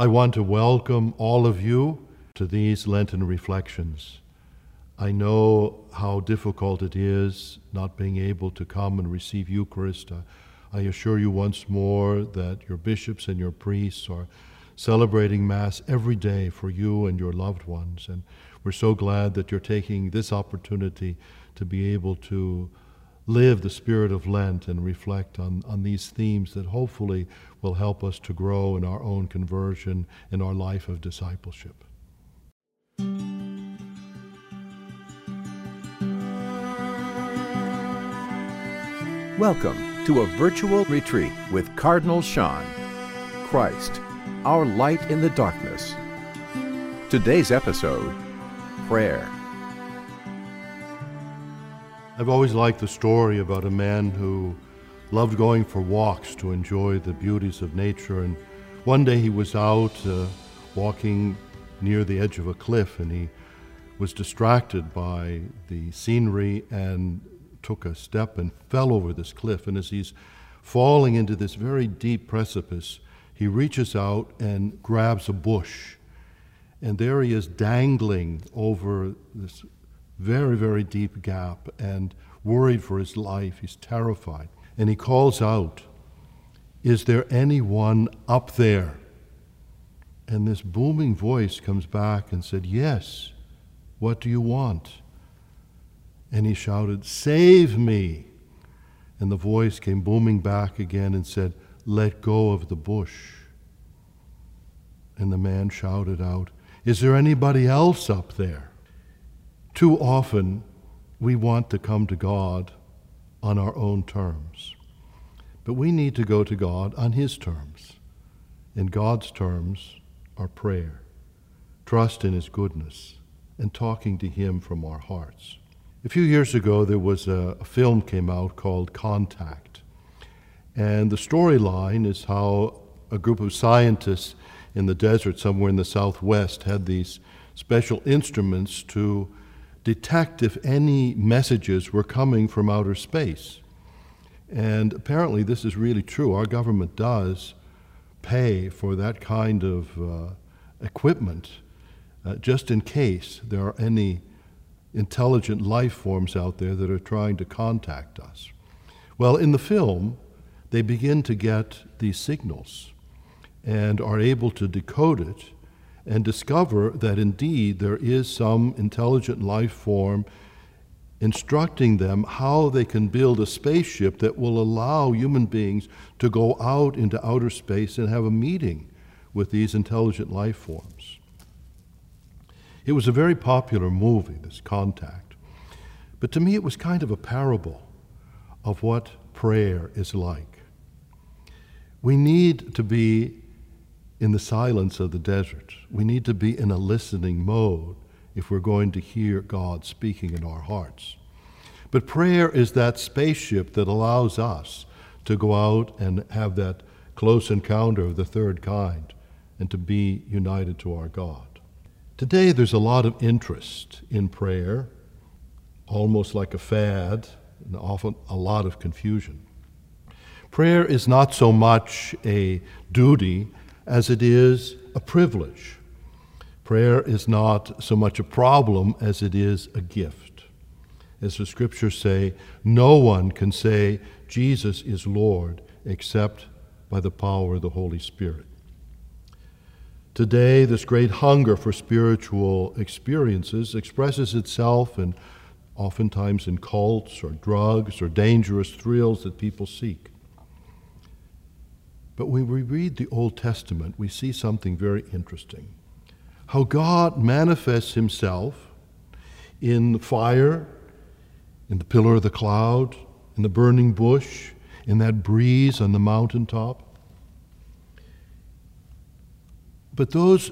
I want to welcome all of you to these Lenten reflections. I know how difficult it is not being able to come and receive Eucharist. I assure you once more that your bishops and your priests are celebrating Mass every day for you and your loved ones. And we're so glad that you're taking this opportunity to be able to live the spirit of Lent and reflect on, on these themes that hopefully will help us to grow in our own conversion in our life of discipleship. Welcome to a virtual retreat with Cardinal Seán. Christ, our light in the darkness. Today's episode Prayer. I've always liked the story about a man who loved going for walks to enjoy the beauties of nature. And one day he was out uh, walking near the edge of a cliff and he was distracted by the scenery and took a step and fell over this cliff. And as he's falling into this very deep precipice, he reaches out and grabs a bush. And there he is dangling over this very, very deep gap and worried for his life. He's terrified. And he calls out, Is there anyone up there? And this booming voice comes back and said, Yes. What do you want? And he shouted, Save me. And the voice came booming back again and said, Let go of the bush. And the man shouted out, Is there anybody else up there? Too often, we want to come to God on our own terms. But we need to go to God on His terms. And God's terms are prayer, trust in His goodness, and talking to Him from our hearts. A few years ago, there was a, a film came out called Contact. And the storyline is how a group of scientists in the desert somewhere in the southwest had these special instruments to detect if any messages were coming from outer space. And apparently, this is really true. Our government does pay for that kind of uh, equipment uh, just in case there are any intelligent life forms out there that are trying to contact us. Well, in the film, they begin to get these signals and are able to decode it and discover that indeed there is some intelligent life form instructing them how they can build a spaceship that will allow human beings to go out into outer space and have a meeting with these intelligent life forms. It was a very popular movie, this Contact. But to me, it was kind of a parable of what prayer is like. We need to be in the silence of the desert. We need to be in a listening mode if we're going to hear God speaking in our hearts. But prayer is that spaceship that allows us to go out and have that close encounter of the third kind and to be united to our God. Today, there's a lot of interest in prayer, almost like a fad, and often a lot of confusion. Prayer is not so much a duty as it is a privilege. Prayer is not so much a problem as it is a gift. As the scriptures say, no one can say Jesus is Lord except by the power of the Holy Spirit. Today, this great hunger for spiritual experiences expresses itself in oftentimes in cults or drugs or dangerous thrills that people seek. But when we read the Old Testament, we see something very interesting. How God manifests himself in the fire, in the pillar of the cloud, in the burning bush, in that breeze on the mountaintop. But those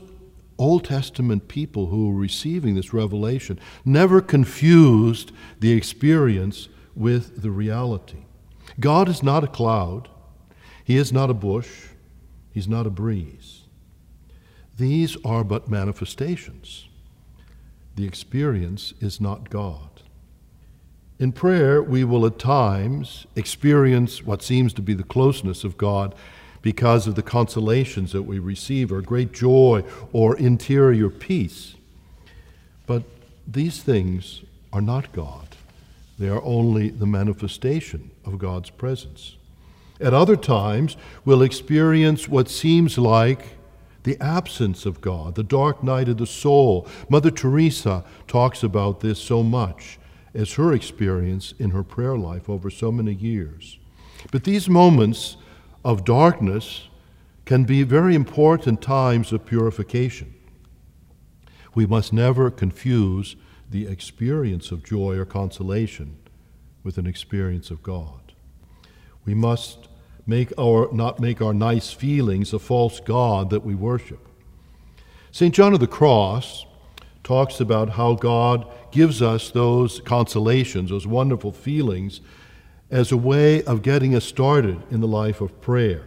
Old Testament people who were receiving this revelation never confused the experience with the reality. God is not a cloud, He is not a bush, He's not a breeze. These are but manifestations. The experience is not God. In prayer, we will at times experience what seems to be the closeness of God because of the consolations that we receive, or great joy, or interior peace. But these things are not God. They are only the manifestation of God's presence. At other times, we'll experience what seems like the absence of God, the dark night of the soul. Mother Teresa talks about this so much as her experience in her prayer life over so many years. But these moments of darkness can be very important times of purification. We must never confuse the experience of joy or consolation with an experience of God. We must make our, not make our nice feelings a false God that we worship. St. John of the Cross talks about how God gives us those consolations, those wonderful feelings, as a way of getting us started in the life of prayer.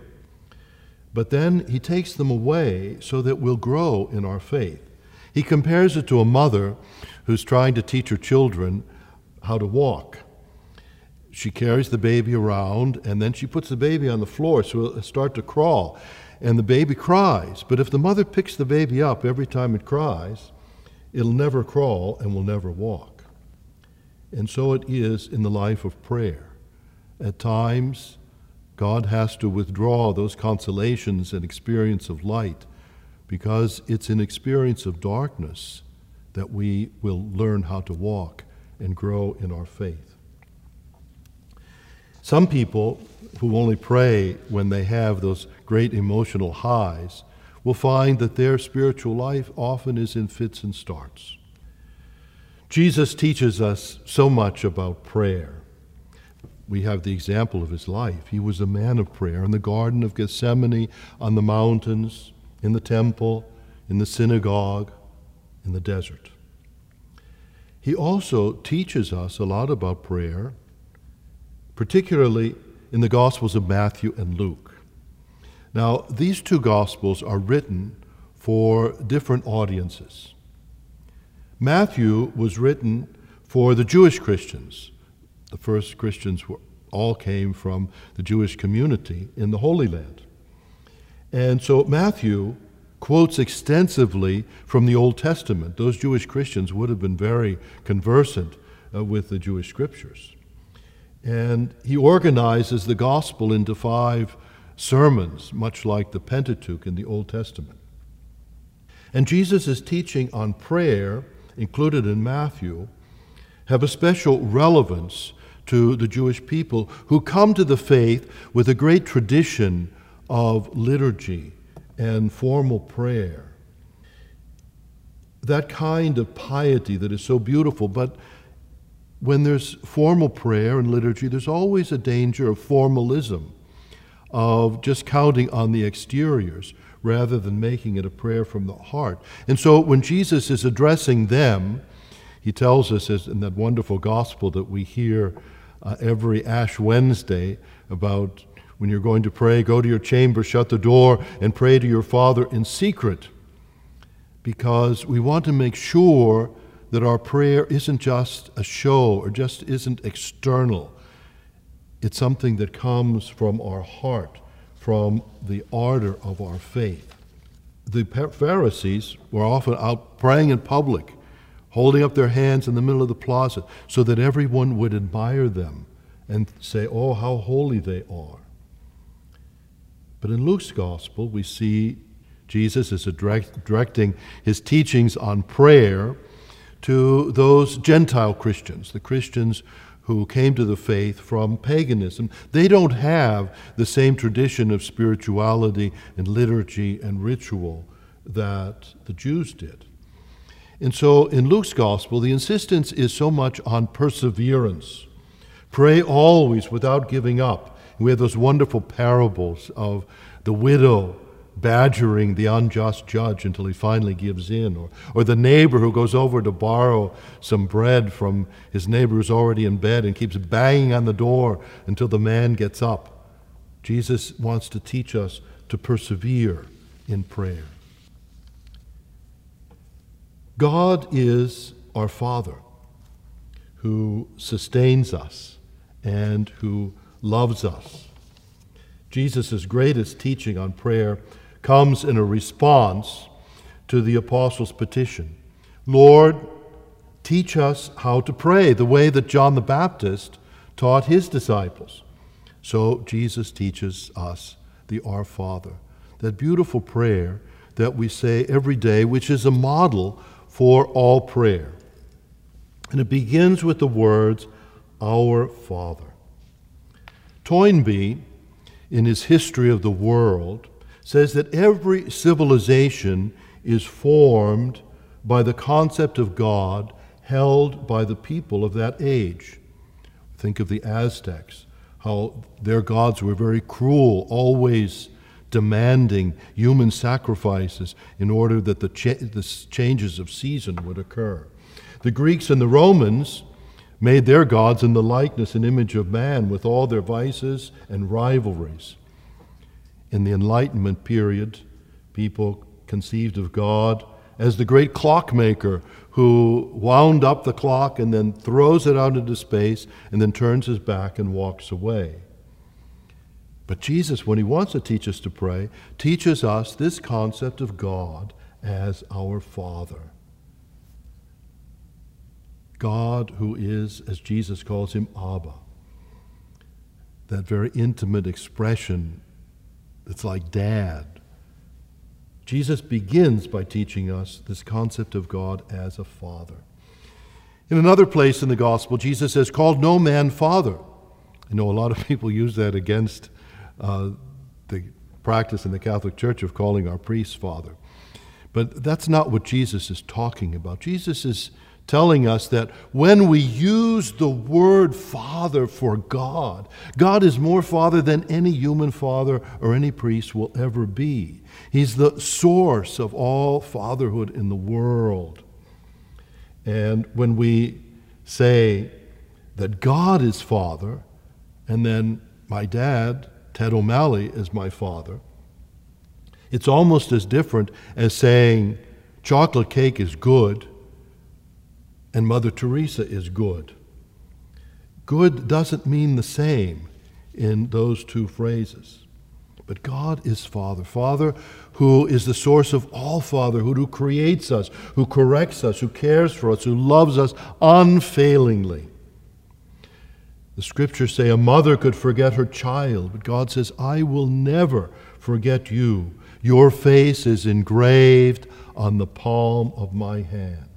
But then he takes them away so that we'll grow in our faith. He compares it to a mother who's trying to teach her children how to walk. She carries the baby around and then she puts the baby on the floor so it'll start to crawl. And the baby cries. But if the mother picks the baby up every time it cries, it'll never crawl and will never walk. And so it is in the life of prayer. At times, God has to withdraw those consolations and experience of light because it's an experience of darkness that we will learn how to walk and grow in our faith. Some people who only pray when they have those great emotional highs will find that their spiritual life often is in fits and starts. Jesus teaches us so much about prayer. We have the example of his life. He was a man of prayer in the Garden of Gethsemane, on the mountains, in the temple, in the synagogue, in the desert. He also teaches us a lot about prayer, particularly in the Gospels of Matthew and Luke. Now, these two Gospels are written for different audiences. Matthew was written for the Jewish Christians. The first Christians were, all came from the Jewish community in the Holy Land. And so Matthew quotes extensively from the Old Testament. Those Jewish Christians would have been very conversant uh, with the Jewish scriptures. And he organizes the gospel into five sermons, much like the Pentateuch in the Old Testament. And Jesus' teaching on prayer, included in Matthew, have a special relevance to the Jewish people who come to the faith with a great tradition of liturgy and formal prayer. That kind of piety that is so beautiful, but when there's formal prayer and liturgy, there's always a danger of formalism, of just counting on the exteriors rather than making it a prayer from the heart. And so when Jesus is addressing them, he tells us in that wonderful gospel that we hear uh, every Ash Wednesday about when you're going to pray, go to your chamber, shut the door, and pray to your Father in secret. Because we want to make sure that our prayer isn't just a show or just isn't external. It's something that comes from our heart, from the ardor of our faith. The Pharisees were often out praying in public, holding up their hands in the middle of the plaza so that everyone would admire them and say, Oh, how holy they are. But in Luke's gospel, we see Jesus is direct, directing his teachings on prayer to those Gentile Christians, the Christians who came to the faith from paganism. They don't have the same tradition of spirituality and liturgy and ritual that the Jews did. And so in Luke's gospel, the insistence is so much on perseverance. Pray always without giving up. We have those wonderful parables of the widow badgering the unjust judge until he finally gives in, or, or the neighbor who goes over to borrow some bread from his neighbor who's already in bed and keeps banging on the door until the man gets up. Jesus wants to teach us to persevere in prayer. God is our Father who sustains us and who loves us. Jesus' greatest teaching on prayer comes in a response to the apostles' petition Lord, teach us how to pray the way that John the Baptist taught his disciples. So Jesus teaches us the Our Father, that beautiful prayer that we say every day, which is a model for all prayer. And it begins with the words, Our Father. Toynbee, in his History of the World, says that every civilization is formed by the concept of God held by the people of that age. Think of the Aztecs, how their gods were very cruel, always demanding human sacrifices in order that the, cha- the changes of season would occur. The Greeks and the Romans made their gods in the likeness and image of man with all their vices and rivalries. In the Enlightenment period, people conceived of God as the great clockmaker who wound up the clock and then throws it out into space and then turns his back and walks away. But Jesus, when he wants to teach us to pray, teaches us this concept of God as our Father. God, who is, as Jesus calls him, Abba. That very intimate expression that's like dad. Jesus begins by teaching us this concept of God as a father. In another place in the gospel, Jesus says, Called no man father. I know a lot of people use that against uh, the practice in the Catholic Church of calling our priests father. But that's not what Jesus is talking about. Jesus is telling us that when we use the word Father for God, God is more Father than any human father or any priest will ever be. He's the source of all fatherhood in the world. And when we say that God is Father, and then my dad, Ted O'Malley, is my father, it's almost as different as saying chocolate cake is good and Mother Teresa is good. Good doesn't mean the same in those two phrases. But God is Father. Father who is the source of all fatherhood, who creates us, who corrects us, who cares for us, who loves us unfailingly. The scriptures say a mother could forget her child, but God says, I will never forget you. Your face is engraved on the palm of my hand.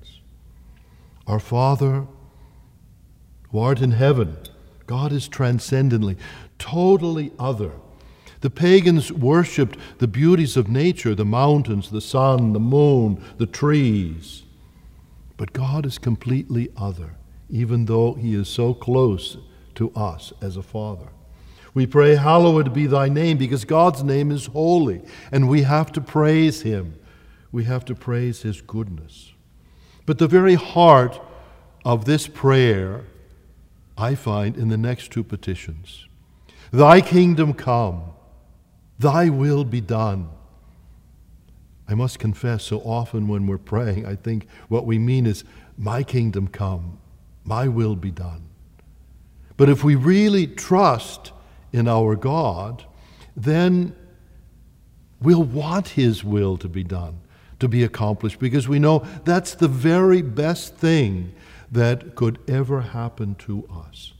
Our Father, who art in heaven, God is transcendently, totally other. The pagans worshiped the beauties of nature, the mountains, the sun, the moon, the trees. But God is completely other, even though He is so close to us as a Father. We pray, Hallowed be thy name, because God's name is holy, and we have to praise Him. We have to praise His goodness. But the very heart of this prayer I find in the next two petitions Thy kingdom come, thy will be done. I must confess, so often when we're praying, I think what we mean is, My kingdom come, my will be done. But if we really trust in our God, then we'll want His will to be done to be accomplished because we know that's the very best thing that could ever happen to us.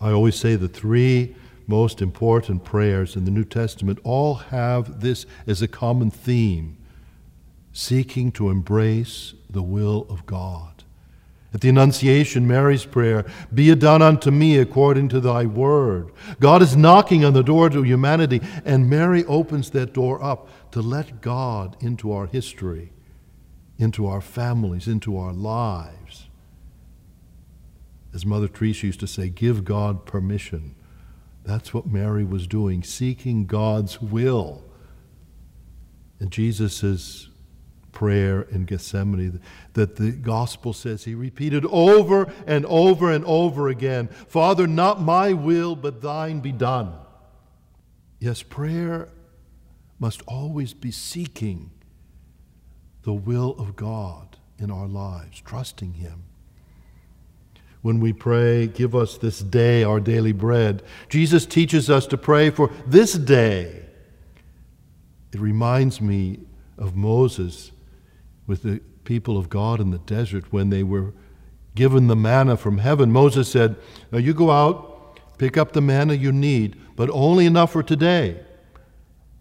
I always say the three most important prayers in the New Testament all have this as a common theme seeking to embrace the will of God. At the Annunciation, Mary's prayer, Be it done unto me according to thy word. God is knocking on the door to humanity, and Mary opens that door up to let God into our history, into our families, into our lives. As Mother Teresa used to say, give God permission. That's what Mary was doing, seeking God's will. And Jesus' prayer in Gethsemane that the gospel says he repeated over and over and over again Father, not my will, but thine be done. Yes, prayer must always be seeking the will of God in our lives, trusting Him. when we pray, Give us this day our daily bread. Jesus teaches us to pray for this day. It reminds me of Moses with the people of God in the desert when they were given the manna from heaven. Moses said, Now you go out, pick up the manna you need, but only enough for today.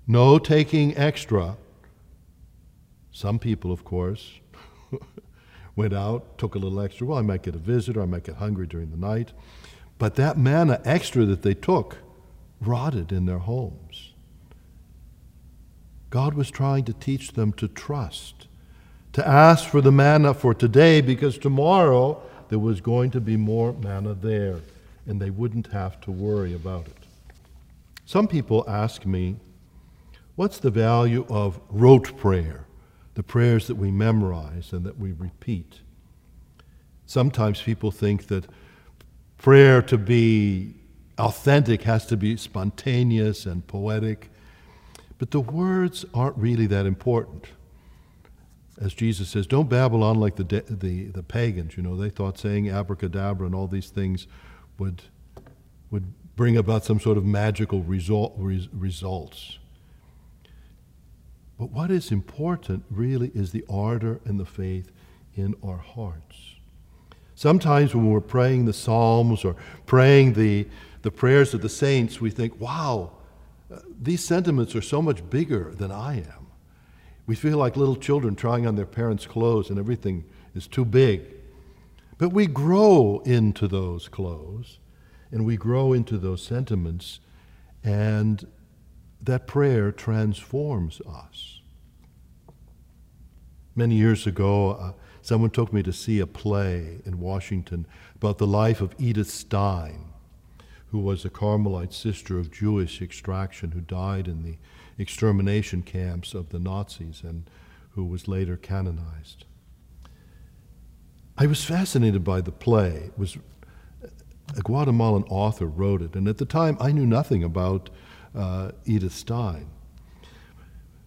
No taking extra. Some people, of course, went out, took a little extra. Well, I might get a visitor, I might get hungry during the night. But that manna extra that they took rotted in their homes. God was trying to teach them to trust, to ask for the manna for today because tomorrow there was going to be more manna there and they wouldn't have to worry about it. Some people ask me, what's the value of rote prayer? the prayers that we memorize and that we repeat. Sometimes people think that prayer to be authentic has to be spontaneous and poetic, but the words aren't really that important. As Jesus says, don't babble on like the, the, the pagans. You know, they thought saying abracadabra and all these things would, would bring about some sort of magical result, res, results. But what is important really is the ardor and the faith in our hearts. Sometimes when we're praying the Psalms or praying the, the prayers of the saints, we think, wow, uh, these sentiments are so much bigger than I am. We feel like little children trying on their parents' clothes and everything is too big. But we grow into those clothes and we grow into those sentiments, and that prayer transforms us. Many years ago, uh, someone took me to see a play in Washington about the life of Edith Stein, who was a Carmelite sister of Jewish extraction who died in the extermination camps of the Nazis and who was later canonized. I was fascinated by the play. It was a Guatemalan author wrote it, and at the time I knew nothing about uh, Edith Stein.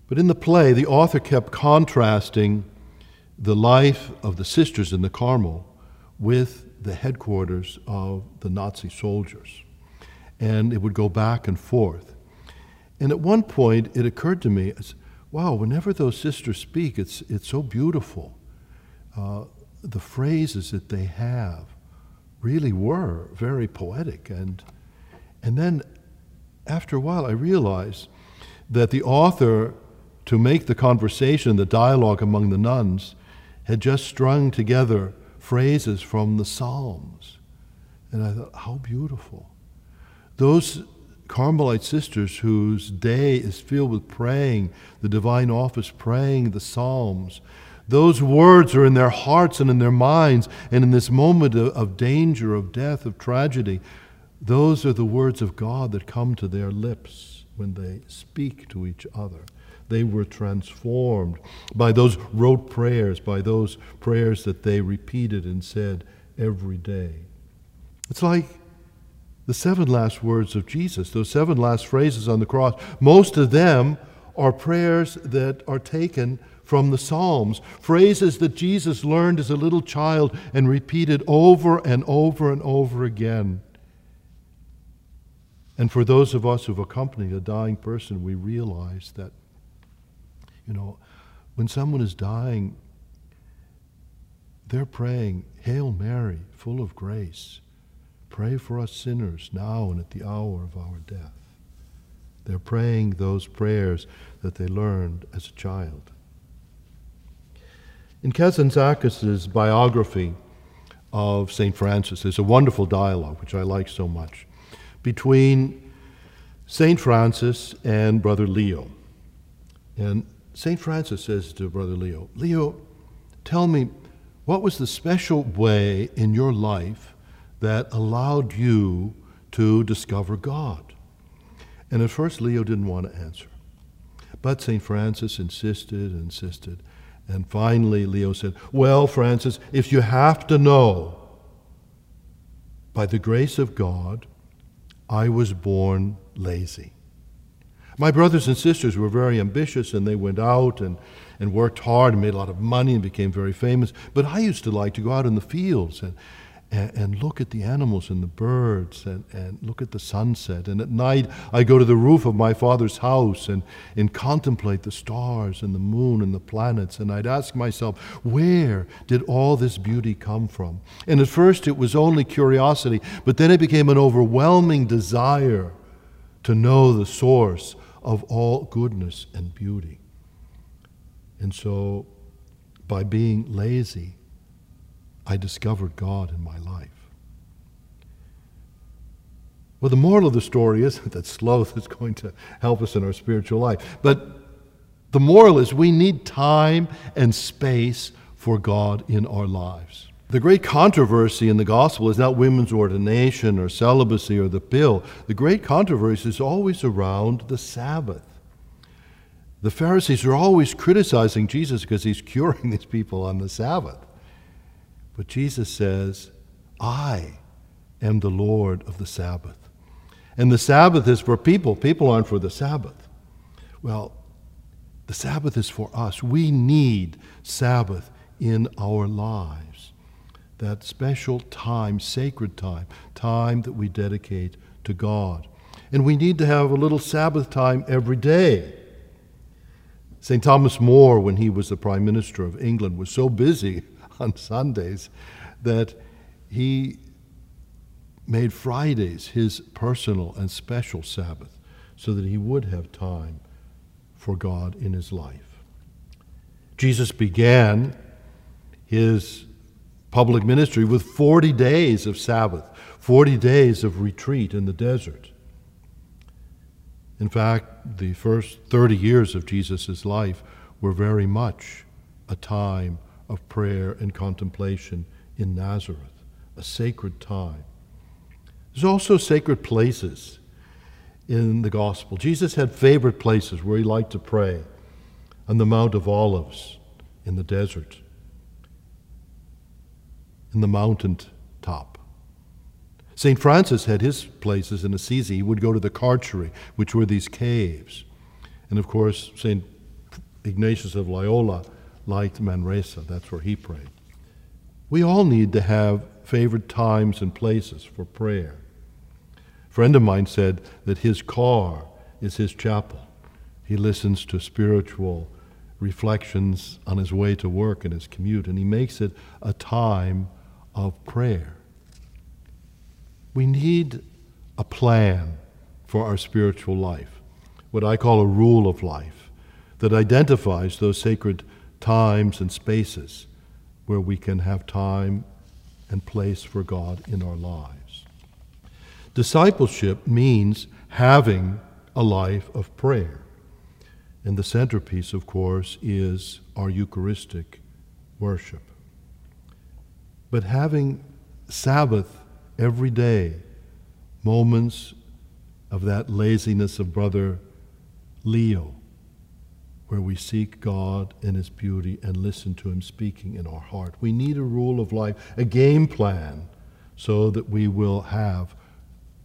But in the play, the author kept contrasting the life of the sisters in the Carmel with the headquarters of the Nazi soldiers. And it would go back and forth. And at one point, it occurred to me, wow, whenever those sisters speak, it's, it's so beautiful. Uh, the phrases that they have really were very poetic. And, and then after a while, I realized that the author, to make the conversation, the dialogue among the nuns, had just strung together phrases from the Psalms. And I thought, how beautiful. Those Carmelite sisters whose day is filled with praying the divine office, praying the Psalms, those words are in their hearts and in their minds, and in this moment of, of danger, of death, of tragedy, those are the words of God that come to their lips when they speak to each other. They were transformed by those rote prayers, by those prayers that they repeated and said every day. It's like the seven last words of Jesus, those seven last phrases on the cross. Most of them are prayers that are taken from the Psalms, phrases that Jesus learned as a little child and repeated over and over and over again. And for those of us who've accompanied a dying person, we realize that, you know, when someone is dying, they're praying, Hail Mary, full of grace. Pray for us sinners now and at the hour of our death. They're praying those prayers that they learned as a child. In Kazantzakis' biography of St. Francis, there's a wonderful dialogue, which I like so much between St. Francis and Brother Leo. And St. Francis says to Brother Leo, Leo, tell me, what was the special way in your life that allowed you to discover God? And at first, Leo didn't want to answer. But St. Francis insisted insisted. And finally, Leo said, Well, Francis, if you have to know, by the grace of God, I was born lazy. My brothers and sisters were very ambitious and they went out and, and worked hard and made a lot of money and became very famous. But I used to like to go out in the fields and, and, and, look at the animals and the birds and, and look at the sunset. And at night, I go to the roof of my father's house and, and contemplate the stars and the moon and the planets. And I'd ask myself, where did all this beauty come from? And at first, it was only curiosity, but then it became an overwhelming desire to know the source of all goodness and beauty. And so, by being lazy, I discovered God in my life. Well, the moral of the story isn't that sloth is going to help us in our spiritual life, but the moral is we need time and space for God in our lives. The great controversy in the gospel is not women's ordination or celibacy or the pill. The great controversy is always around the Sabbath. The Pharisees are always criticizing Jesus because he's curing these people on the Sabbath. But Jesus says, I am the Lord of the Sabbath. And the Sabbath is for people. People aren't for the Sabbath. Well, the Sabbath is for us. We need Sabbath in our lives. That special time, sacred time, time that we dedicate to God. And we need to have a little Sabbath time every day. St. Thomas More, when he was the Prime Minister of England, was so busy on Sundays that he made Fridays his personal and special Sabbath so that he would have time for God in his life. Jesus began his public ministry with 40 days of Sabbath, 40 days of retreat in the desert. In fact, the first 30 years of Jesus' life were very much a time of prayer and contemplation in Nazareth, a sacred time. There's also sacred places in the gospel. Jesus had favorite places where he liked to pray on the Mount of Olives in the desert, in the mountain top. St. Francis had his places in Assisi. He would go to the Carceri, which were these caves. And of course, St. Ignatius of Loyola liked Manresa. That's where he prayed. We all need to have favorite times and places for prayer. A friend of mine said that his car is his chapel. He listens to spiritual reflections on his way to work and his commute, and he makes it a time of prayer. We need a plan for our spiritual life, what I call a rule of life, that identifies those sacred times and spaces where we can have time and place for God in our lives. Discipleship means having a life of prayer. And the centerpiece, of course, is our Eucharistic worship. But having Sabbath every day, moments of that laziness of Brother Leo, where we seek God and His beauty and listen to Him speaking in our heart. We need a rule of life, a game plan, so that we will have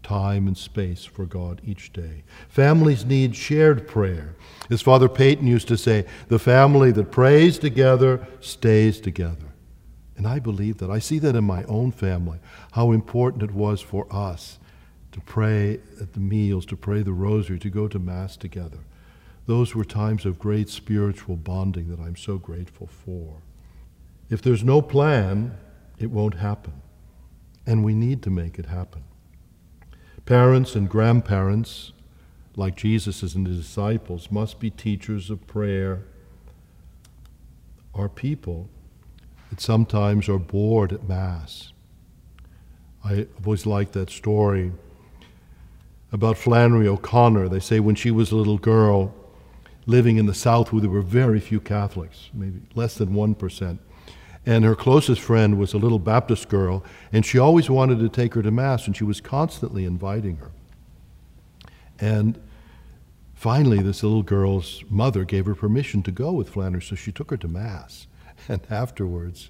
time and space for God each day. Families need shared prayer. As Father Peyton used to say, the family that prays together stays together. And I believe that. I see that in my own family, how important it was for us to pray at the meals, to pray the rosary, to go to Mass together. Those were times of great spiritual bonding that I'm so grateful for. If there's no plan, it won't happen. And we need to make it happen. Parents and grandparents, like Jesus and his disciples, must be teachers of prayer. Our people that sometimes are bored at Mass. I always like that story about Flannery O'Connor. They say when she was a little girl, living in the South where there were very few Catholics, maybe less than 1%. And her closest friend was a little Baptist girl, and she always wanted to take her to Mass, and she was constantly inviting her. And finally, this little girl's mother gave her permission to go with Flannery, so she took her to Mass. And afterwards,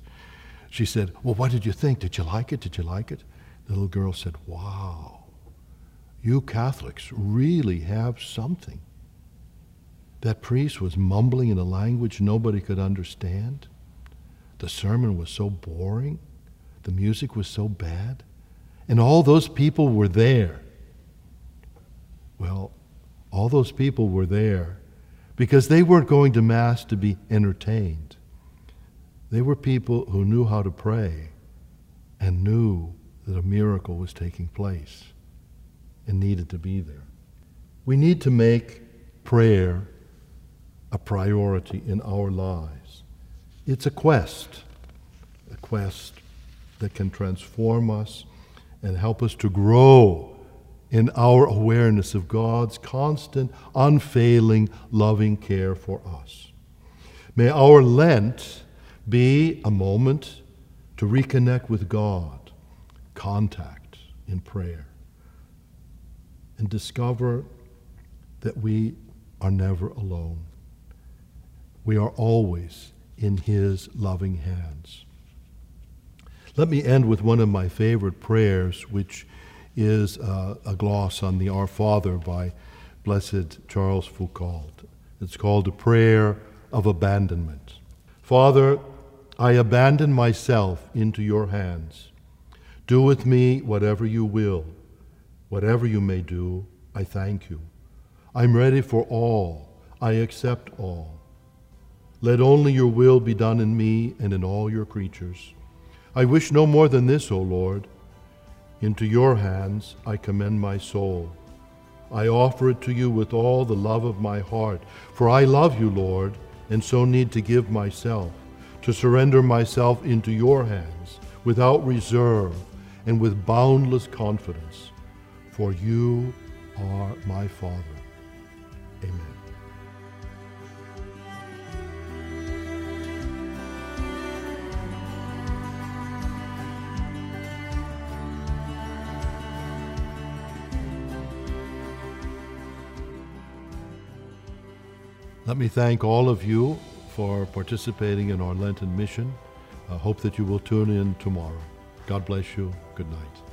she said, Well, what did you think? Did you like it? Did you like it? The little girl said, Wow, you Catholics really have something. That priest was mumbling in a language nobody could understand. The sermon was so boring. the music was so bad, and all those people were there. Well, all those people were there because they weren't going to Mass to be entertained. They were people who knew how to pray and knew that a miracle was taking place and needed to be there. We need to make prayer a priority in our lives. It's a quest, a quest that can transform us and help us to grow in our awareness of God's constant, unfailing, loving care for us. May our Lent be a moment to reconnect with God, contact in prayer, and discover that we are never alone. We are always in His loving hands. Let me end with one of my favorite prayers, which is uh, a gloss on the Our Father by Blessed Charles Foucauld. It's called a prayer of abandonment. Father, I abandon myself into your hands. Do with me whatever you will. Whatever you may do, I thank you. I'm ready for all. I accept all. Let only your will be done in me and in all your creatures. I wish no more than this, O Lord. Into your hands I commend my soul. I offer it to you with all the love of my heart, for I love you, Lord, and so need to give myself, to surrender myself into your hands without reserve and with boundless confidence, for you are my Father. Amen. Let me thank all of you for participating in our Lenten mission. I hope that you will tune in tomorrow. God bless you. Good night.